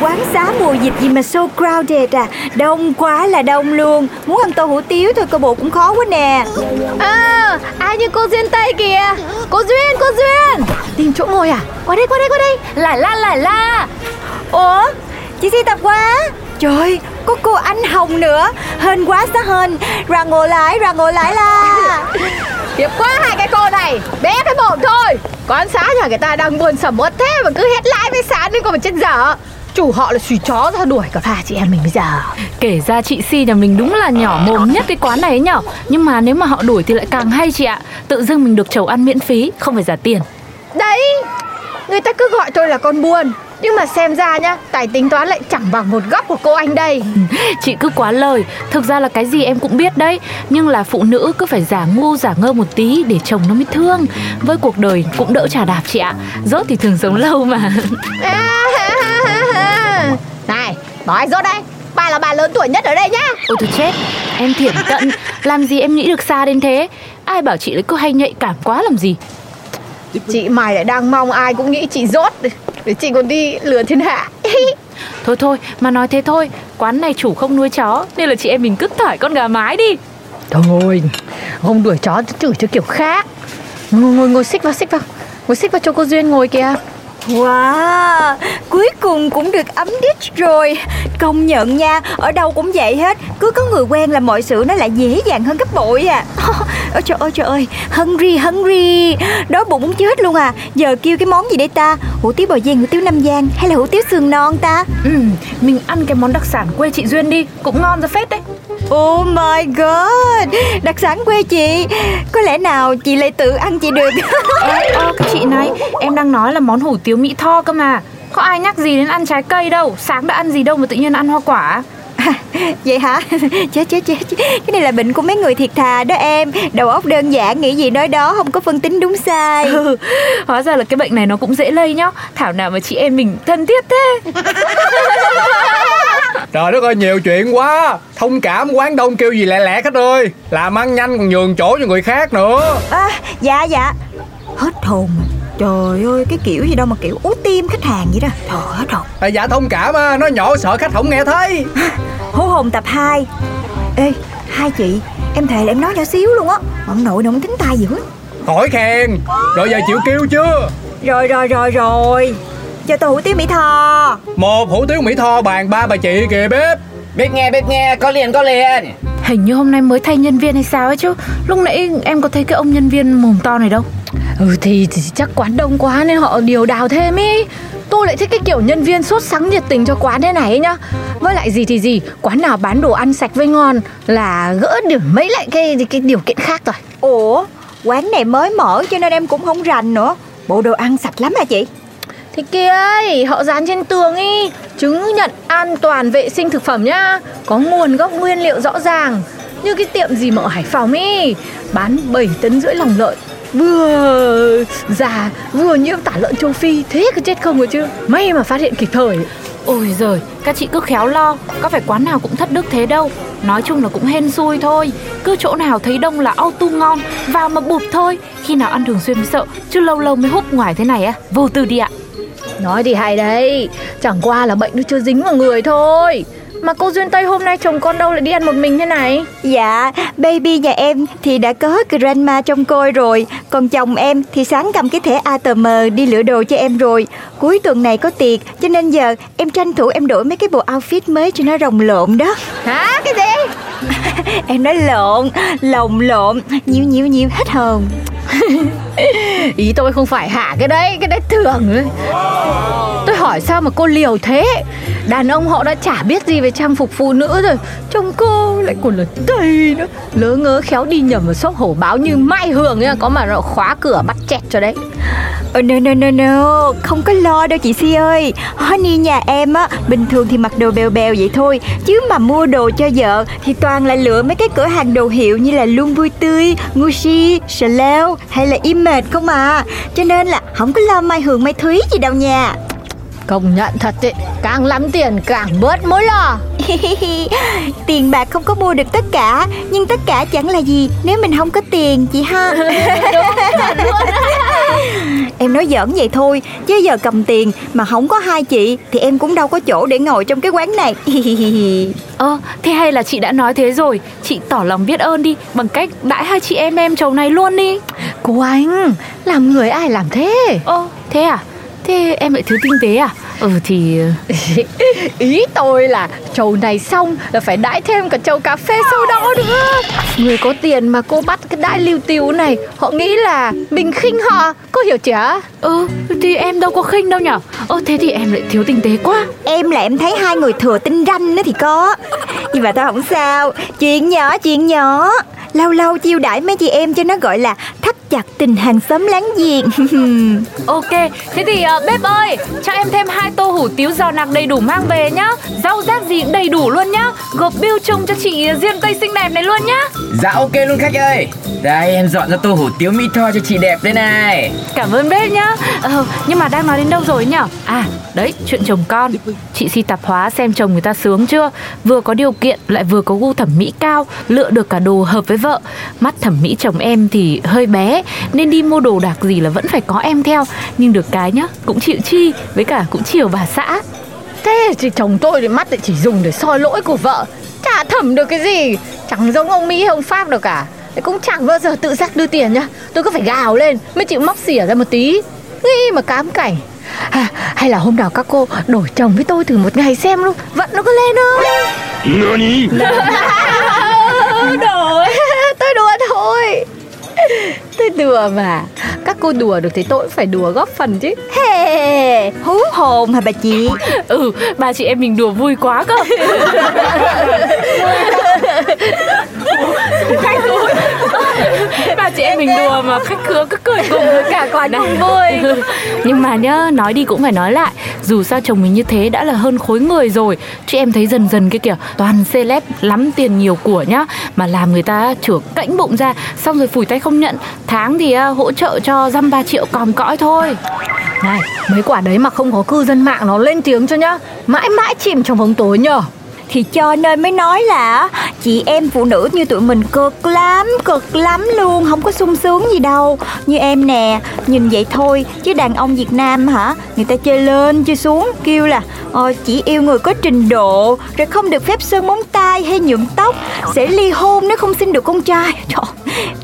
quán xá mùa dịch gì mà so crowded à? Đông quá là đông luôn. Muốn ăn tô hủ tiếu thôi cơ bộ cũng khó quá nè. À, ai như cô Duyên Tây kìa? Cô Duyên, cô Duyên! Tìm chỗ ngồi à? Qua đây, qua đây, qua đây. Là la, là la. Ủa, chị Si tập quá. Trời, có cô anh Hồng nữa. Hên quá xá hên. Ra ngồi lại, ra ngồi lại là Hiệp quá hai cái cô này. Bé cái mồm thôi. Quán xá nhà người ta đang buồn sầm uất thế Mà cứ hét lãi với sáng lên còn mà chân dở Chủ họ là xùy chó ra đuổi cả pha chị em mình bây giờ. Kể ra chị Si nhà mình đúng là nhỏ mồm nhất cái quán này ấy nhở. Nhưng mà nếu mà họ đuổi thì lại càng hay chị ạ. Tự dưng mình được chầu ăn miễn phí, không phải trả tiền. Đấy Người ta cứ gọi tôi là con buồn Nhưng mà xem ra nhá Tài tính toán lại chẳng bằng một góc của cô anh đây. Chị cứ quá lời. Thực ra là cái gì em cũng biết đấy. Nhưng là phụ nữ cứ phải giả ngu giả ngơ một tí Để chồng nó mới thương. Với cuộc đời cũng đỡ trả đạp chị ạ. Rốt thì thường sống lâu mà. Này Nói rốt đây Bà là bà lớn tuổi nhất ở đây nhá. Ôi tôi chết Em thiển cận Làm gì em nghĩ được xa đến thế? Ai bảo chị lại cứ hay nhạy cảm quá làm gì? Chị mày lại đang mong ai cũng nghĩ chị rốt Để chị còn đi lừa thiên hạ. Thôi thôi mà nói thế thôi Quán này chủ không nuôi chó Nên là chị em mình cứ thỏi con gà mái đi. Thôi Không đuổi chó chửi cho kiểu khác. Ngồi ngồi ngồi xích vào xích vào. Ngồi xích vào cho cô Duyên ngồi kìa Wow, cuối cùng cũng được ấm đít rồi. Công nhận nha, ở đâu cũng vậy hết. Cứ có người quen là mọi sự nó lại dễ dàng hơn gấp bội à. Ôi trời ơi trời ơi, hungry hungry. Đói bụng muốn chết luôn à. Giờ kêu cái món gì đây ta? Hủ tiếu bò giang, hủ tiếu Nam Giang Hay là hủ tiếu sườn non ta? Ừ, mình ăn cái món đặc sản quê chị Duyên đi. Cũng ngon ra phết đấy. Oh my god. Đặc sản quê chị. Có lẽ nào chị lại tự ăn chị được. Ê, ơ cái chị này Em đang nói là món hủ tiếu Mỹ Tho cơ mà. Có ai nhắc gì đến ăn trái cây đâu? Sáng đã ăn gì đâu mà tự nhiên ăn hoa quả? Vậy hả? Chết chết chết Cái này là bệnh của mấy người thiệt thà đó em. Đầu óc đơn giản nghĩ gì nói đó Không có phân tính đúng sai. Ừ, Hóa ra là cái bệnh này nó cũng dễ lây nhá. Thảo nào mà chị em mình thân thiết thế. Trời đất ơi nhiều chuyện quá. Thông cảm quán đông kêu gì lẹ lẹ khách ơi Làm ăn nhanh còn nhường chỗ cho người khác nữa. À, Dạ dạ. Hết hồn. Trời ơi cái kiểu gì đâu mà kiểu ú tim khách hàng vậy đó. Trời hết hồn. À, Dạ thông cảm á Nói nhỏ sợ khách không nghe thấy Hú hồn tập 2 Ê hai chị Em thề là em nói nhỏ xíu luôn á. Ông nội nó không tính tay gì hết Khỏi khen Rồi giờ chịu kêu chưa? Rồi rồi rồi rồi. Cho tôi hủ tiếu Mỹ Tho. Một hủ tiếu Mỹ Tho bàn ba bà chị kìa bếp. Biết nghe biết nghe có liền có liền. Hình như hôm nay mới thay nhân viên hay sao ấy chứ. Lúc nãy em có thấy cái ông nhân viên mồm to này đâu. Ừ thì, thì chắc quán đông quá nên họ điều đào thêm ý Tôi lại thích cái kiểu nhân viên sốt sắng nhiệt tình cho quán thế này ấy nhá. Với lại gì thì gì, quán nào bán đồ ăn sạch với ngon là gỡ điểm mấy lại cái cái điều kiện khác rồi. Ủa quán này mới mở cho nên em cũng không rành nữa. Bộ đồ ăn sạch lắm hả chị? Thì kia ấy, họ dán trên tường ý Chứng nhận an toàn vệ sinh thực phẩm nhá. Có nguồn gốc nguyên liệu rõ ràng. Như cái tiệm gì mà ở Hải Phòng ý Bán 7 tấn rưỡi lòng lợn Vừa già vừa nhiễm tả lợn châu Phi Thế có chết không rồi chứ? May mà phát hiện kịp thời. Ôi giời, các chị cứ khéo lo Có phải quán nào cũng thất đức thế đâu. Nói chung là cũng hên xui thôi. Cứ chỗ nào thấy đông là auto ngon Vào mà bụp thôi. Khi nào ăn thường xuyên mới sợ Chứ lâu lâu mới hút ngoài thế này á Vô tư đi ạ. Nói thì hay đấy Chẳng qua là bệnh nó chưa dính vào người thôi Mà cô Duyên Tây hôm nay chồng con đâu lại đi ăn một mình thế này? Dạ, baby nhà em thì đã có grandma trong coi rồi. Còn chồng em thì sáng cầm cái thẻ ATM đi lựa đồ cho em rồi. Cuối tuần này có tiệc cho nên giờ em tranh thủ em đổi mấy cái bộ outfit mới cho nó rồng lộn đó. Hả? Cái gì? Em nói lộn, lồng lộn, nhiều nhiều nhiều hết hồn Ý tôi không phải hả? Cái đấy, cái đấy thường đấy Tôi hỏi sao mà cô liều thế? Đàn ông họ đã chả biết gì về trang phục phụ nữ rồi. Trông cô lại còn là Tây nữa. Lớ ngớ khéo đi nhầm vào shop hổ báo như Mai Hường ấy Có mà nó khóa cửa bắt chẹt cho đấy. Oh, no no no no. Không có lo đâu chị Si ơi. Honey nhà em á Bình thường thì mặc đồ bèo bèo vậy thôi. Chứ mà mua đồ cho vợ Thì toàn là lựa mấy cái cửa hàng đồ hiệu Như là Luôn Vui Tươi, Gucci, Chanel Hay là Image không à. Cho nên là không có lo Mai Hường Mai Thúy gì đâu nha. Công nhận thật đấy Càng lắm tiền càng bớt mối lo. Tiền bạc không có mua được tất cả Nhưng tất cả chẳng là gì Nếu mình không có tiền chị ha. Em nói giỡn vậy thôi Chứ giờ cầm tiền mà không có hai chị Thì em cũng đâu có chỗ để ngồi trong cái quán này. Ơ, thế hay là chị đã nói thế rồi Chị tỏ lòng biết ơn đi Bằng cách đãi hai chị em em chồng này luôn đi. Cô anh Làm người ai làm thế? Ơ, thế à Thế em lại thiếu tinh tế à? Ừ thì Ý tôi là chầu này xong là phải đãi thêm cả chầu cà phê sau đó nữa. Người có tiền mà cô bắt cái đãi lưu tiêu này Họ nghĩ là mình khinh họ Cô hiểu chưa? Ừ thì em đâu có khinh đâu nhở. Ơ thế thì em lại thiếu tinh tế quá. Em là em thấy hai người thừa tinh ranh nữa thì có. Nhưng mà thôi không sao. Chuyện nhỏ chuyện nhỏ Lâu lâu chiêu đãi mấy chị em cho nó gọi là thắt chặt tình hàng xóm láng giềng. Ok, thế thì uh, bếp ơi Cho em thêm hai tô hủ tiếu giò nạc đầy đủ mang về nhá. Rau rác gì cũng đầy đủ luôn nhá. Gộp bill chung cho chị riêng tây xinh đẹp này luôn nhá. Dạ ok luôn khách ơi. Đây em dọn ra tô hủ tiếu mỹ tho cho chị đẹp đây này. Cảm ơn bếp nhá. Ờ, Nhưng mà đang nói đến đâu rồi nhở? À đấy chuyện chồng con. Chị si tạp hóa xem chồng người ta sướng chưa? Vừa có điều kiện lại vừa có gu thẩm mỹ cao Lựa được cả đồ hợp với vợ. Mắt thẩm mỹ chồng em thì hơi bé Nên đi mua đồ đạc gì là vẫn phải có em theo. Nhưng được cái nhá Cũng chịu chi Với cả cũng chiều bà xã. Thế thì chồng tôi thì mắt lại chỉ dùng để soi lỗi của vợ Chả thẩm được cái gì. Chẳng giống ông Mỹ ông Pháp đâu cả. Cũng chẳng bao giờ tự giác đưa tiền nhá. Tôi cứ phải gào lên mới chịu móc xỉa ra một tí. Nghĩ mà cám cảnh. À, Hay là hôm nào các cô đổi chồng với tôi thử một ngày xem luôn. Vận nó có lên không? Đổi. Tôi đùa thôi. Tôi đùa mà Các cô đùa được thì tôi cũng phải đùa góp phần chứ Hey, hú hồn hả bà chị Ừ, bà chị em mình đùa vui quá cơ em mình đùa mà khách khứa cứ cười cùng Cả quán cùng vui Nhưng mà nhá, nói đi cũng phải nói lại Dù sao chồng mình như thế đã là hơn khối người rồi. Chứ em thấy dần dần cái kiểu Toàn celeb lắm tiền nhiều của nhá Mà làm người ta chửa cãnh bụng ra Xong rồi phủi tay không nhận. Tháng thì uh, hỗ trợ cho dăm ba triệu còm cõi thôi. Này, mấy quả đấy mà không có cư dân mạng nó lên tiếng cho nhá Mãi mãi chìm trong bóng tối nhở thì cho nên mới nói là Chị em phụ nữ như tụi mình cực lắm Cực lắm luôn Không có sung sướng gì đâu. Như em nè Nhìn vậy thôi Chứ đàn ông Việt Nam hả? Người ta chơi lên chơi xuống Kêu là ờ, Chỉ yêu người có trình độ Rồi không được phép sơn móng tay hay nhuộm tóc Sẽ ly hôn nếu không sinh được con trai. Trời,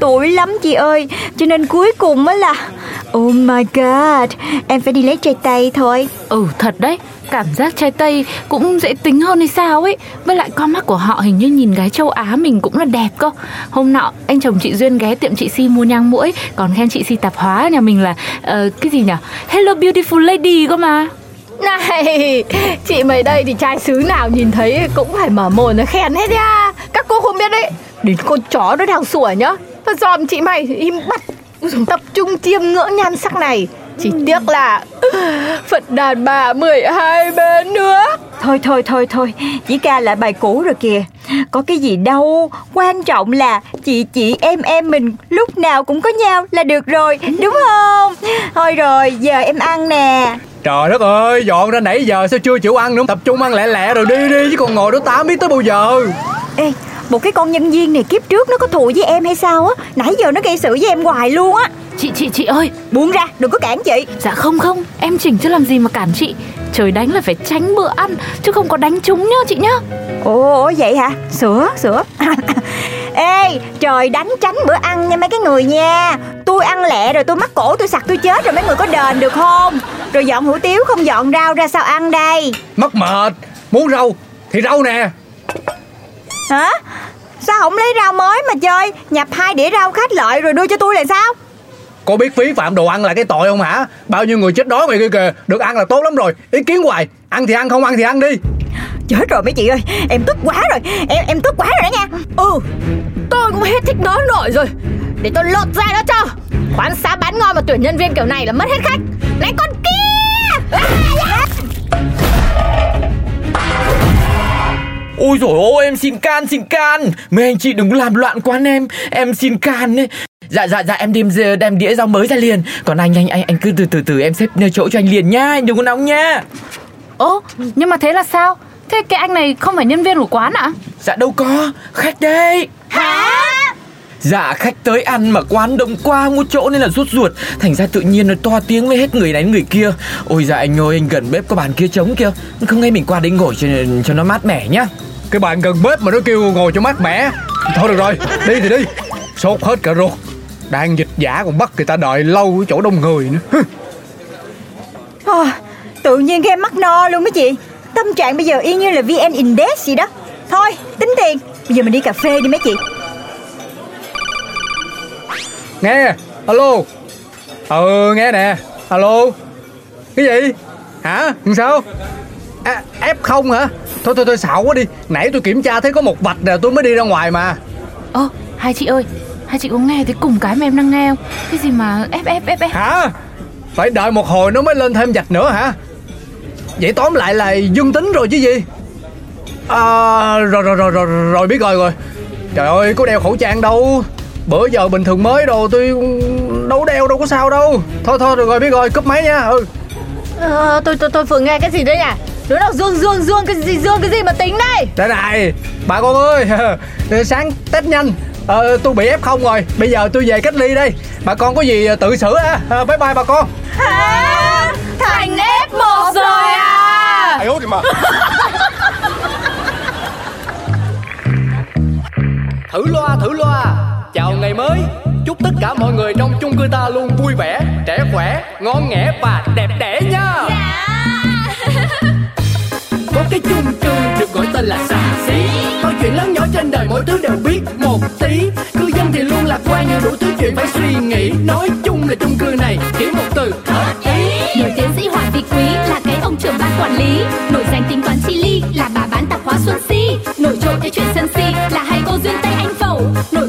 Tuổi lắm chị ơi. Cho nên cuối cùng mới là Oh my god Em phải đi lấy trái tay thôi. Ừ thật đấy. Cảm giác trai Tây cũng dễ tính hơn hay sao ấy. Với lại con mắt của họ hình như nhìn gái châu Á mình cũng là đẹp cơ. Hôm nọ anh chồng chị Duyên ghé tiệm chị Si mua nhang mũi Còn khen chị Si tạp hóa nhà mình là uh, Cái gì nhỉ Hello beautiful lady cơ mà. Này, chị mày đây thì trai xứ nào nhìn thấy cũng phải mở mồm nó khen hết nha Các cô không biết đấy. Đến con chó nó đang sủa nhá. Và dòm chị mày im bắt Tập trung chiêm ngưỡng nhan sắc này. Chỉ tiếc là Phật đàn bà 12 bên nữa. Thôi thôi thôi thôi Chỉ ca lại bài cũ rồi kìa. Có cái gì đâu Quan trọng là chị chị em em mình Lúc nào cũng có nhau là được rồi Đúng không? Thôi rồi giờ em ăn nè. Trời đất ơi, dọn ra nãy giờ sao chưa chịu ăn nữa? Tập trung ăn lẹ lẹ rồi đi đi Chứ còn ngồi đó tám biết tới bao giờ. Ê một cái con nhân viên này kiếp trước nó có thù với em hay sao á? Nãy giờ nó gây sự với em hoài luôn á Chị chị chị ơi! Buông ra đừng có cản chị. Dạ không không. Em chỉnh chứ làm gì mà cản chị. Trời đánh là phải tránh bữa ăn Chứ không có đánh trúng nhá chị nhá. Ồ vậy hả? Sữa sữa. Ê trời đánh tránh bữa ăn nha mấy cái người nha. Tôi ăn lẹ rồi tôi mắc cổ tôi sặc tôi chết rồi mấy người có đền được không? Rồi dọn hủ tiếu không dọn rau ra sao ăn đây? Mất mệt. Muốn rau thì rau nè. Hả? Sao không lấy rau mới mà chơi? Nhập hai đĩa rau khách lợi rồi đưa cho tôi là sao Cô biết phí phạm đồ ăn là cái tội không hả? Bao nhiêu người chết đói ngoài kia kìa. Được ăn là tốt lắm rồi. Ý kiến hoài. Ăn thì ăn không ăn thì ăn đi. Chết rồi mấy chị ơi. Em tức quá rồi. Em em tức quá rồi đó nha. Ừ Tôi cũng hết thích nói nổi rồi. Để tôi lột ra đó cho. Quán xá bán ngon mà tuyển nhân viên kiểu này là mất hết khách. Này con kia! Ôi dồi ôi em xin can xin can. Mấy anh chị đừng làm loạn quán em. Em xin can ấy Dạ dạ dạ em đem đem đĩa rau mới ra liền. Còn anh anh anh anh cứ từ từ từ em xếp nơi chỗ cho anh liền nhá Anh đừng có nóng nha. Ố nhưng mà thế là sao? Thế cái anh này không phải nhân viên của quán ạ? Dạ đâu có Khách đây Hả? Dạ khách tới ăn mà quán đông quá không có chỗ nên là rút ruột. Thành ra tự nhiên nó to tiếng với hết người này người kia. Ôi dạ anh ơi anh gần bếp có bàn kia trống kia Không ngay mình qua đấy ngồi cho, cho nó mát mẻ nhá. Cái bàn gần bếp mà nó kêu ngồi cho mát mẻ. Thôi được rồi Đi thì đi. Sốt hết cả ruột Đang dịch giả còn bắt người ta đợi lâu ở chỗ đông người nữa. Ờ, Tự nhiên cái em mắc no luôn mấy chị. Tâm trạng bây giờ y như là VN Index gì đó. Thôi tính tiền. Bây giờ mình đi cà phê đi mấy chị. Nghe Alo. Ừ nghe nè. Alo. Cái gì? Hả? Làm sao? À, F0 hả? Thôi thôi thôi xạo quá đi. Nãy tôi kiểm tra thấy có một vạch nè tôi mới đi ra ngoài mà. Ơ hai chị ơi Hai chị có nghe thấy cùng cái mà em đang nghe không? Cái gì mà ép ép ép ép? Hả? Phải đợi một hồi nó mới lên thêm vạch nữa hả? Vậy tóm lại là dương tính rồi chứ gì? À rồi rồi rồi rồi, rồi biết rồi rồi. Trời ơi có đeo khẩu trang đâu. Bữa giờ bình thường mới đồ tôi đâu đeo đâu có sao đâu. Thôi thôi được rồi biết rồi cúp máy nha. Ừ. Ờ, tôi, tôi tôi vừa nghe cái gì đấy nhỉ? Đứa nào dương dương dương cái gì dương cái gì mà tính đây? Đây này bà con ơi. Sáng test nhanh ờ, Tôi bị F0 rồi. Bây giờ tôi về cách ly đây. Bà con có gì tự xử á à, Bye bye bà con. Hả? Thành F1 rồi à? Thử loa thử loa. Chào ngày mới. Chúc tất cả mọi người trong chung cư ta luôn vui vẻ Trẻ khỏe, ngon nghẻ và đẹp đẽ nha. Có cái chung cư, được gọi tên là xà xí. Mọi chuyện lớn nhỏ trên đời mỗi thứ đều biết một tí. Cư dân thì luôn lạc quan nhưng đủ thứ chuyện phải suy nghĩ. Nói chung là chung cư này chỉ một từ hợp ý. Nổi tiến sĩ Hoàng Vị Quý là cái ông trưởng ban quản lý. Nổi danh tính toán chi ly là bà bán tạp hóa Xuân Si. Nổi trội cái chuyện sân si là hai cô duyên Tây Anh Phẩu. Nổi